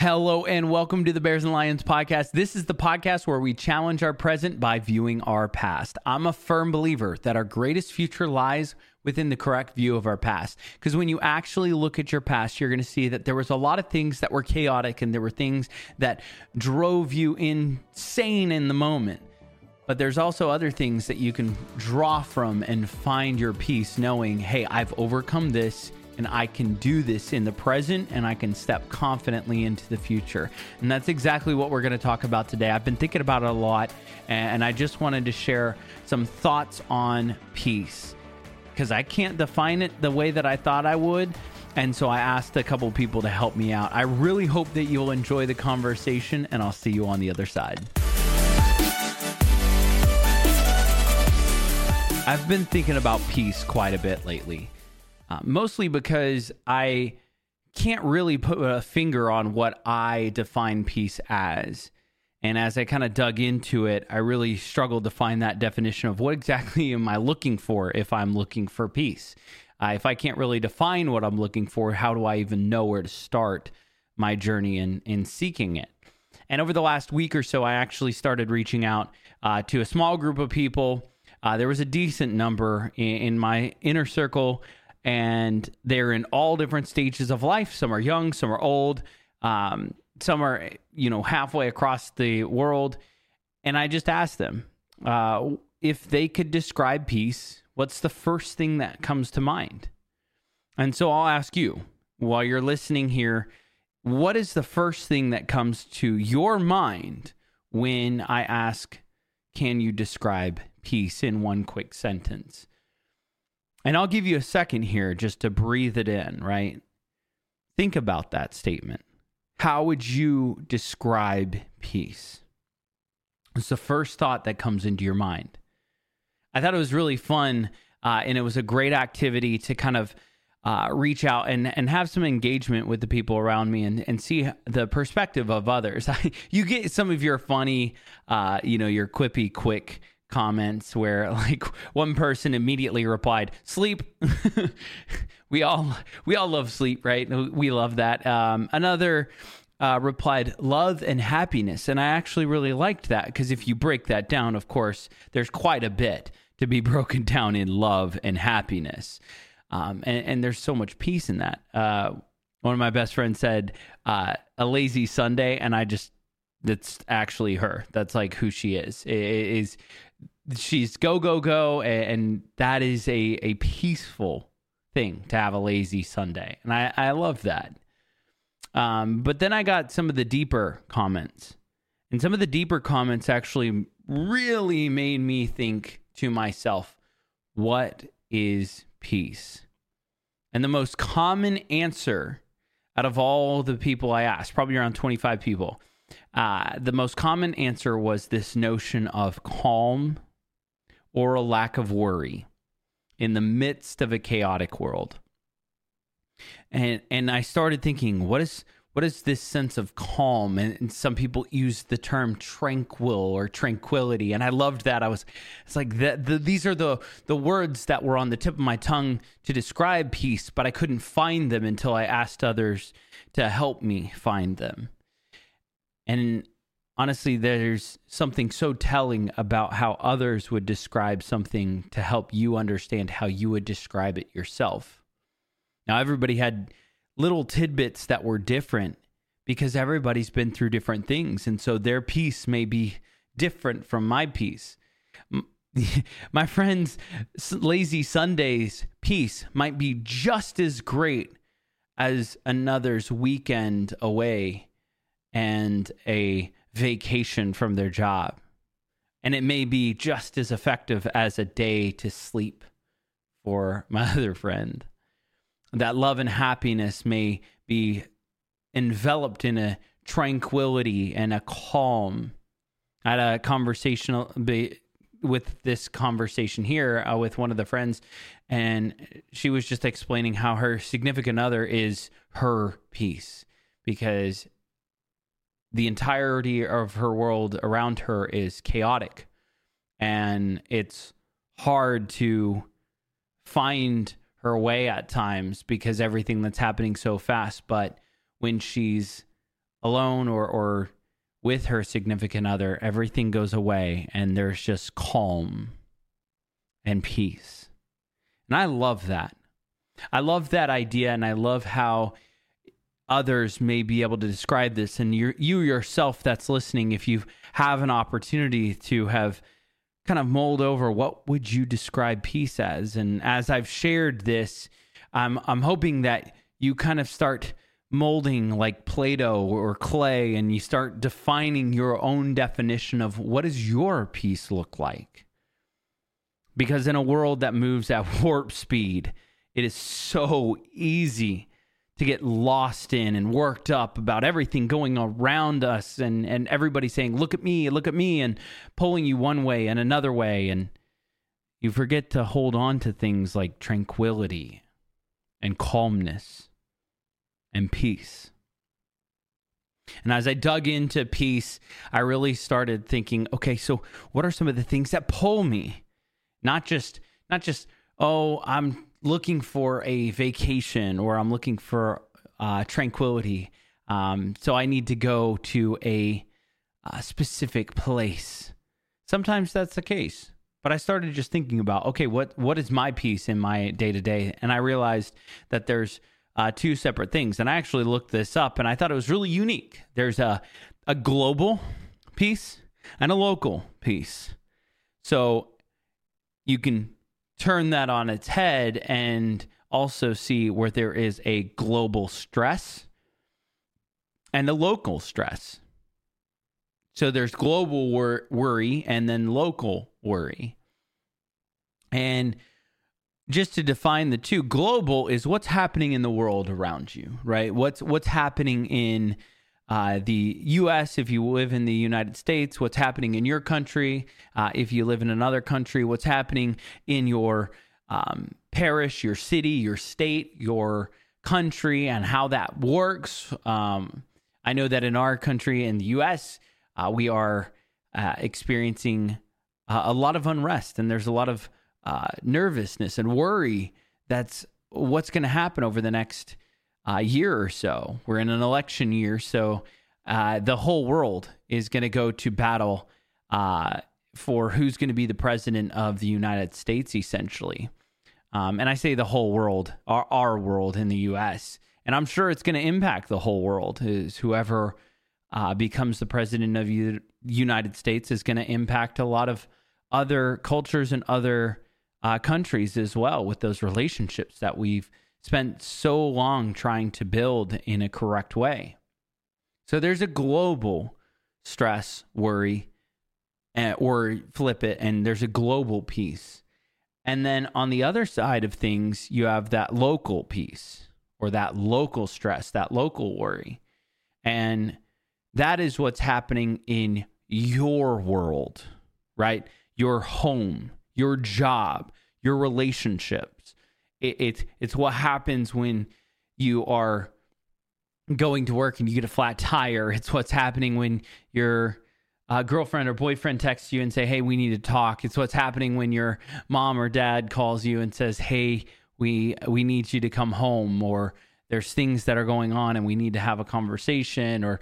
Hello and welcome to the Bears and Lions podcast. This is the podcast where we challenge our present by viewing our past. I'm a firm believer that our greatest future lies within the correct view of our past. Because when you actually look at your past, you're going to see that there was a lot of things that were chaotic and there were things that drove you insane in the moment. But there's also other things that you can draw from and find your peace knowing, hey, I've overcome this and I can do this in the present and I can step confidently into the future. And that's exactly what we're going to talk about today. I've been thinking about it a lot and I just wanted to share some thoughts on peace because I can't define it the way that I thought I would. And so I asked a couple people to help me out. I really hope that you'll enjoy the conversation and I'll see you on the other side. I've been thinking about peace quite a bit lately uh, mostly because I can't really put a finger on what I define peace as. And as I kind of dug into it, I really struggled to find that definition of what exactly am I looking for if I'm looking for peace. Uh, if I can't really define what I'm looking for, how do I even know where to start my journey in, in seeking it? And over the last week or so, I actually started reaching out uh, to a small group of people. Uh, there was a decent number in, in my inner circle and they're in all different stages of life. Some are young, some are old, um, some are you know halfway across the world. And I just asked them uh, if they could describe peace. What's the first thing that comes to mind? And so I'll ask you while you're listening here. What is the first thing that comes to your mind when I ask, Can you describe peace in one quick sentence? And I'll give you a second here just to breathe it in, right? Think about that statement. How would you describe peace? It's the first thought that comes into your mind. I thought it was really fun, uh, and it was a great activity to kind of uh, reach out and, and have some engagement with the people around me and, and see the perspective of others. you get some of your funny, uh, you know, your quippy, quick comments where like one person immediately replied sleep. We all we all love sleep right? We love that. Um, another uh, replied love and happiness. And i actually really liked that because if you break that down of course there's quite a bit to be broken down in love and happiness. Um, and, and, there's so much peace in that. Uh, one of my best friends said uh, a lazy sunday and i just that's actually her. That's like who she is. It is she's go go go and that is a a peaceful thing to have a lazy sunday. And i i love that. Um but then i got some of the deeper comments. And some of the deeper comments actually really made me think to myself what is peace? And the most common answer out of all the people i asked probably around 25 people uh, the most common answer was this notion of calm or a lack of worry in the midst of a chaotic world. And and I started thinking, what is what is this sense of calm? And, and, some people use the term tranquil or tranquility, and I loved that. I was, it's like that. The, these are the the words that were on the tip of my tongue to describe peace, but I couldn't find them until I asked others to help me find them. And honestly, there's something so telling about how others would describe something to help you understand how you would describe it yourself. Now, everybody had little tidbits that were different because everybody's been through different things. And so their peace may be different from my peace. my friend's lazy Sundays peace might be just as great as another's weekend away and a vacation from their job. And it may be just as effective as a day to sleep for my other friend. That love and happiness may be enveloped in a tranquility and a calm. I had a conversational with this conversation here uh, with one of the friends, and she was just explaining how her significant other is her peace because the entirety of her world around her is chaotic and it's hard to find her way at times because everything that's happening so fast but when she's alone or or with her significant other, everything goes away and there's just calm and peace. And I love that. I love that idea and I love how others may be able to describe this and you you yourself that's listening if you have an opportunity to have kind of mold over what would you describe peace as and as I've shared this I'm I'm hoping that you kind of start molding like Play-Doh or clay and you start defining your own definition of what does your peace look like? Because in a world that moves at warp speed, it is so easy to get lost in and worked up about everything going around us and, and everybody saying, Look at me, look at me, and pulling you one way and another way. And you forget to hold on to things like tranquility and calmness and peace. And as I dug into peace, I really started thinking, okay, so what are some of the things that pull me? Not just not just oh, I'm looking for a vacation or I'm looking for uh, tranquility. Um, so I need to go to a, a specific place. Sometimes that's the case. But I started just thinking about okay, what what is my peace in my day to day? And I realized that there's uh, two separate things. And I actually looked this up, and I thought it was really unique. There's a a global peace and a local peace. So you can turn that on its head and also see where there is a global stress and a local stress. So there's global wor- worry and then local worry. And just to define the two, global is what's happening in the world around you, right? What's what's happening in uh, the U.S. if you live in the United States, what's happening in your country uh, if you live in another country, what's happening in your um, parish, your city, your state, your country, and how that works. Um, I know that in our country, in the U.S., uh, we are uh, experiencing a lot of unrest, and there's a lot of uh, nervousness and worry that's what's going to happen over the next uh, year or so. We're in an election year, so uh, the whole world is going to go to battle uh, for who's going to be the president of the United States, essentially. Um, and I say the whole world, our, our world in the U.S., and I'm sure it's going to impact the whole world. Is whoever uh, becomes the president of the United States is going to impact a lot of other cultures and other uh, countries as well with those relationships that we've spent so long trying to build in a correct way. So there's a global stress, worry, uh, or flip it, and there's a global peace. And then on the other side of things, you have that local peace or that local stress, that local worry. And that is what's happening in your world, right? Your home, your job, your relationships. It, it, it's what happens when you are going to work and you get a flat tire. It's what's happening when your uh, girlfriend or boyfriend texts you and say, "Hey, we need to talk." It's what's happening when your mom or dad calls you and says, "Hey, we we need you to come home," or there's things that are going on and we need to have a conversation, or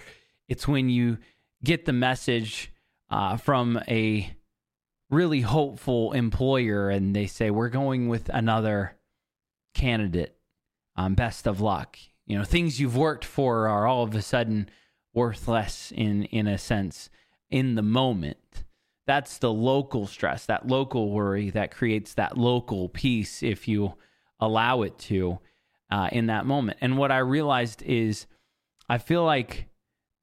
it's when you get the message uh, from a really hopeful employer and they say we're going with another candidate um, best of luck. You know things you've worked for are all of a sudden worthless in in a sense in the moment. That's the local stress that local worry that creates that local peace if you allow it to uh, in that moment. And what i realized is i feel like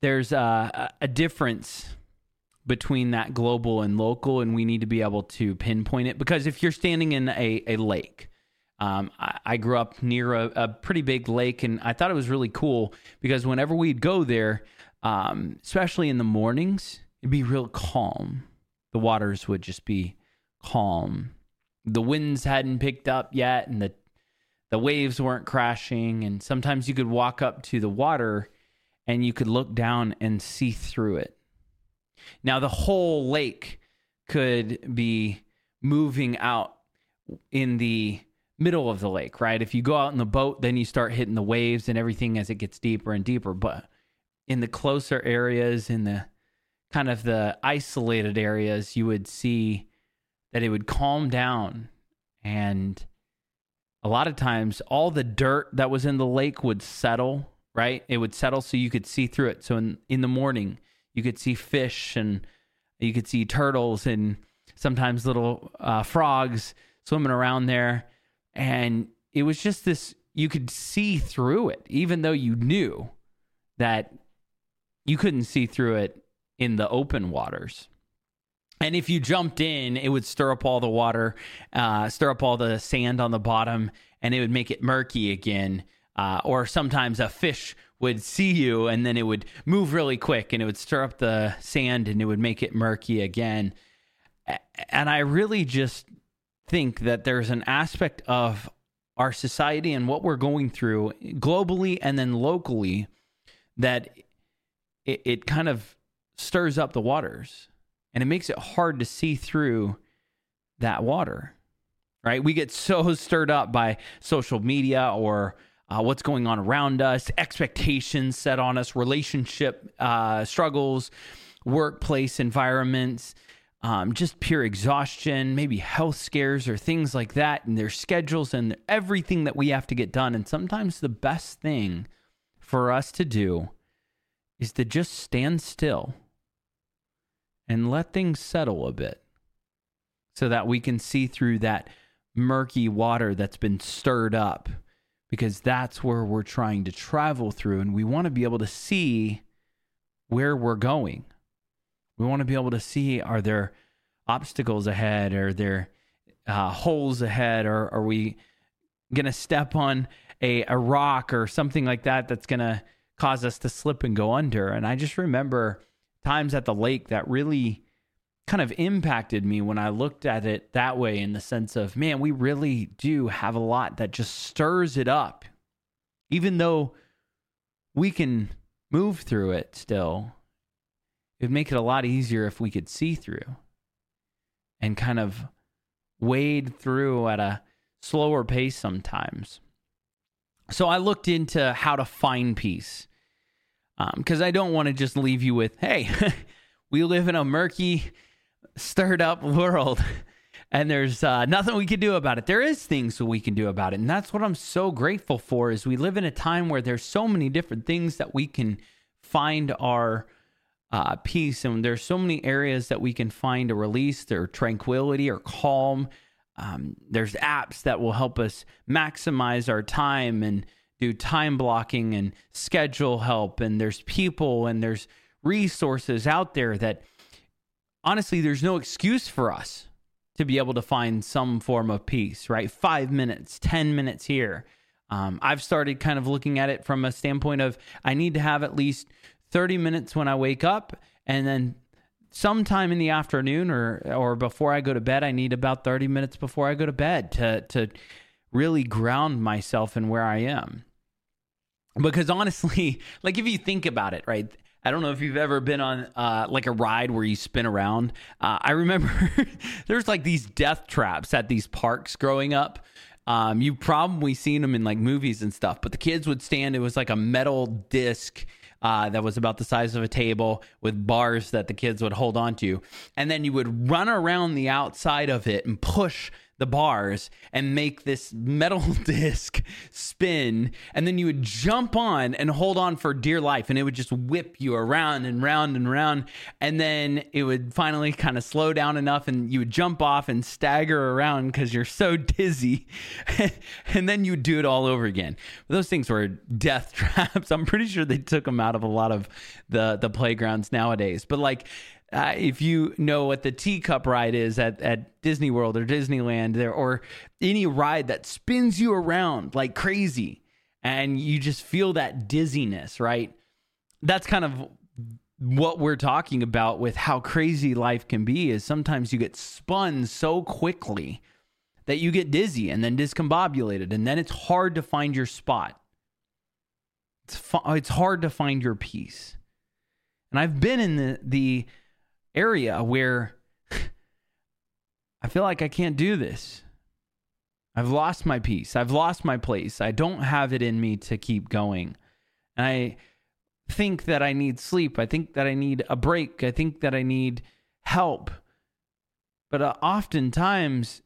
there's a, a difference between that global and local, and we need to be able to pinpoint it. Because if you're standing in a, a lake, um, I, I, grew up near a, a, pretty big lake, and I thought it was really cool because whenever we'd go there, um, especially in the mornings, it'd be real calm. The waters would just be calm. The winds hadn't picked up yet, and the the waves weren't crashing. And sometimes you could walk up to the water, and you could look down and see through it now, the whole lake could be moving out in the middle of the lake, right? If you go out in the boat, then you start hitting the waves and everything as it gets deeper and deeper. But in the closer areas, in the kind of the isolated areas, you would see that it would calm down. And a lot of times, all the dirt that was in the lake would settle, right? It would settle so you could see through it. So in, in the morning, you could see fish and you could see turtles and sometimes little uh, frogs swimming around there. And it was just this, you could see through it, even though you knew that you couldn't see through it in the open waters. And if you jumped in, it would stir up all the water, uh, stir up all the sand on the bottom, and it would make it murky again. Uh, or sometimes a fish would see you and then it would move really quick and it would stir up the sand and it would make it murky again. And I really just think that there's an aspect of our society and what we're going through globally and then locally that it, it kind of stirs up the waters and it makes it hard to see through that water right? We get so stirred up by social media or uh, what's going on around us expectations set on us relationship uh, struggles workplace environments um, just pure exhaustion maybe health scares or things like that and their schedules and everything that we have to get done and sometimes the best thing for us to do is to just stand still and let things settle a bit so that we can see through that murky water that's been stirred up because that's where we're trying to travel through and we want to be able to see where we're going. We want to be able to see are there obstacles ahead? Are there uh, holes ahead? Or are we going to step on a, a rock or something like that that's going to cause us to slip and go under? And I just remember times at the lake that really kind of impacted me when I looked at it that way in the sense of, man, we really do have a lot that just stirs it up. Even though we can move through it still, it'd make it a lot easier if we could see through and kind of wade through at a slower pace sometimes. So I looked into how to find peace because um, I don't want to just leave you with, hey, we live in a murky, stirred up world. And there's uh, nothing we can do about it. There is things that we can do about it, and that's what I'm so grateful for. Is we live in a time where there's so many different things that we can find our uh, peace, and there's so many areas that we can find a release, or tranquility, or calm. Um, there's apps that will help us maximize our time and do time blocking and schedule help. And there's people and there's resources out there that honestly there's no excuse for us to be able to find some form of peace right? Five minutes ten minutes here. Um, i've started kind of looking at it from a standpoint of i need to have at least 30 minutes when i wake up and then sometime in the afternoon or or before i go to bed i need about 30 minutes before i go to bed to to really ground myself in where I am. Because honestly, like if you think about it, right? I don't know if you've ever been on uh, like a ride where you spin around. Uh, I remember there's like these death traps at these parks growing up. Um, you've probably seen them in like movies and stuff, but the kids would stand. It was like a metal disc uh, that was about the size of a table with bars that the kids would hold on to. And then you would run around the outside of it and push the bars and make this metal disc spin. And then you would jump on and hold on for dear life. And it would just whip you around and round and round. And then it would finally kind of slow down enough and you would jump off and stagger around because you're so dizzy. And then you do it all over again. Those things were death traps. I'm pretty sure they took them out of a lot of the the playgrounds nowadays. But like uh, if you know what the teacup ride is at, at Disney World or Disneyland there, or any ride that spins you around like crazy and you just feel that dizziness, right? That's kind of what we're talking about with how crazy life can be is sometimes you get spun so quickly that you get dizzy and then discombobulated and then it's hard to find your spot. It's fu- it's hard to find your peace. And I've been in the the area where I feel like I can't do this. I've lost my peace. I've lost my place. I don't have it in me to keep going. And I think that I need sleep. I think that I need a break. I think that I need help. But uh, oftentimes,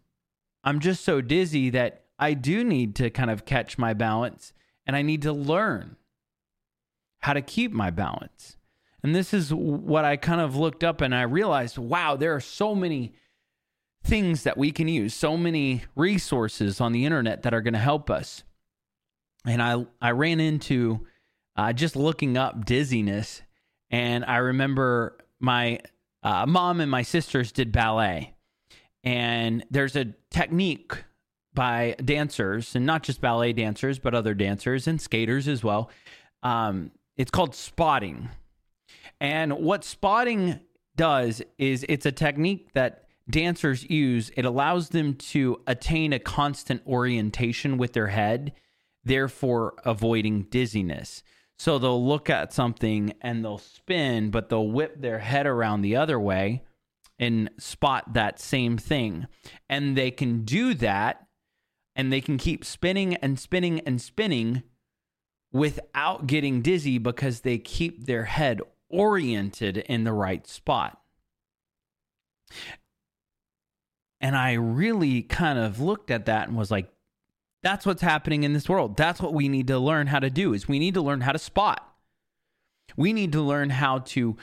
I'm just so dizzy that I do need to kind of catch my balance and I need to learn how to keep my balance. And this is what I kind of looked up and I realized wow, there are so many things that we can use, so many resources on the internet that are going to help us. And I, I ran into uh, just looking up dizziness. And I remember my uh, mom and my sisters did ballet. And there's a technique by dancers, and not just ballet dancers, but other dancers and skaters as well. Um, it's called spotting. And what spotting does is it's a technique that dancers use. It allows them to attain a constant orientation with their head, therefore avoiding dizziness. So they'll look at something and they'll spin, but they'll whip their head around the other way and spot that same thing. And they can do that and they can keep spinning and spinning and spinning without getting dizzy because they keep their head oriented in the right spot. And I really kind of looked at that and was like, that's what's happening in this world. That's what we need to learn how to do is we need to learn how to spot. We need to learn how to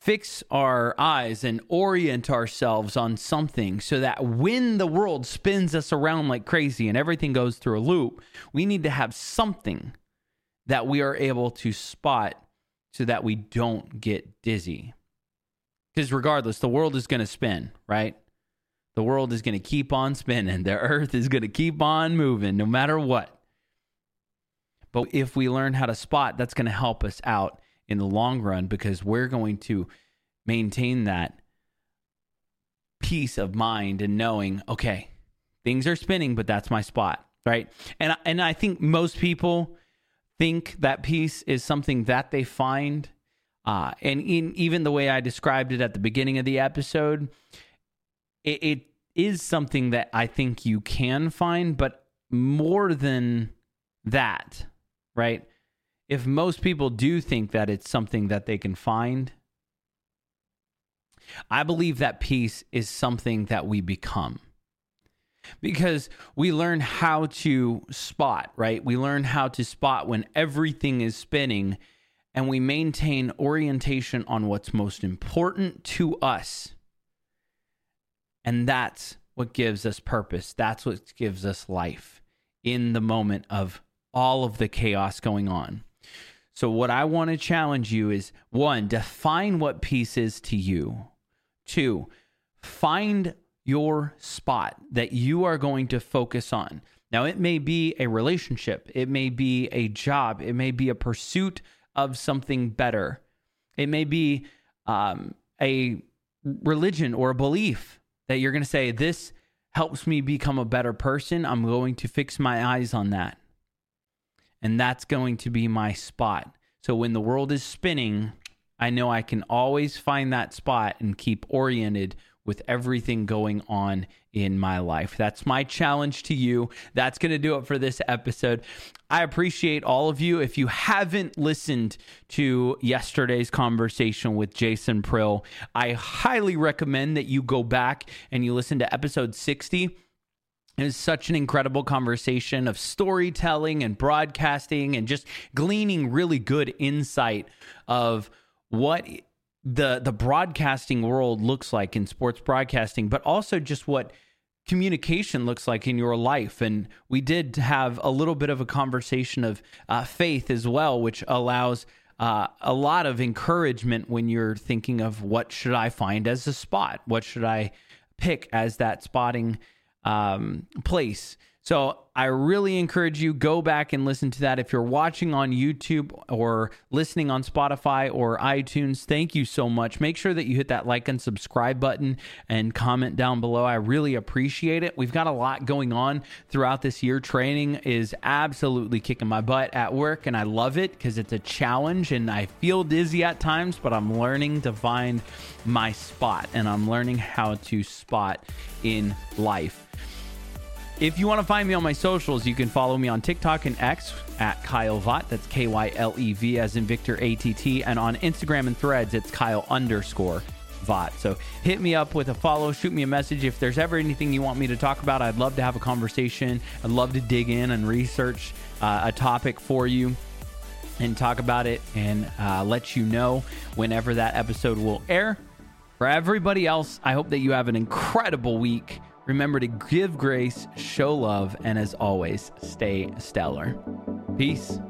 fix our eyes and orient ourselves on something so that when the world spins us around like crazy and everything goes through a loop, we need to have something that we are able to spot so that we don't get dizzy. Because regardless, the world is going to spin, right? The world is going to keep on spinning. The earth is going to keep on moving no matter what. But if we learn how to spot, that's going to help us out in the long run because we're going to maintain that peace of mind and knowing, okay, things are spinning, but that's my spot, right? And and I think most people think that peace is something that they find uh, and in even the way I described it at the beginning of the episode, it, it is something that I think you can find, but more than that, right? If most people do think that it's something that they can find, I believe that peace is something that we become because we learn how to spot, right? We learn how to spot when everything is spinning and we maintain orientation on what's most important to us and that's what gives us purpose. That's what gives us life in the moment of all of the chaos going on. So, what I want to challenge you is one, define what peace is to you. Two, find your spot that you are going to focus on. Now, it may be a relationship, it may be a job, it may be a pursuit of something better, it may be um, a religion or a belief that you're going to say, This helps me become a better person. I'm going to fix my eyes on that. And that's going to be my spot. So when the world is spinning, I know I can always find that spot and keep oriented with everything going on in my life. That's my challenge to you. That's going to do it for this episode. I appreciate all of you. If you haven't listened to yesterday's conversation with Jason Prill, I highly recommend that you go back and you listen to episode 60. It was such an incredible conversation of storytelling and broadcasting and just gleaning really good insight of what the the broadcasting world looks like in sports broadcasting, but also just what communication looks like in your life. And we did have a little bit of a conversation of uh, faith as well, which allows uh, a lot of encouragement when you're thinking of what should I find as a spot, what should I pick as that spotting um, place. So I really encourage you go back and listen to that. If you're watching on YouTube or listening on Spotify or iTunes, thank you so much. Make sure that you hit that like and subscribe button and comment down below. I really appreciate it. We've got a lot going on throughout this year. Training is absolutely kicking my butt at work and I love it because it's a challenge and I feel dizzy at times, but I'm learning to find my spot and I'm learning how to spot in life. If you want to find me on my socials, you can follow me on TikTok and X at Kyle Vatt. That's K Y L E V as in Victor A T T. And on Instagram and threads, it's Kyle underscore Vatt. So hit me up with a follow, shoot me a message. If there's ever anything you want me to talk about, I'd love to have a conversation. I'd love to dig in and research uh, a topic for you and talk about it and uh, let you know whenever that episode will air. For everybody else, I hope that you have an incredible week. Remember to give grace, show love, and as always, stay stellar. Peace.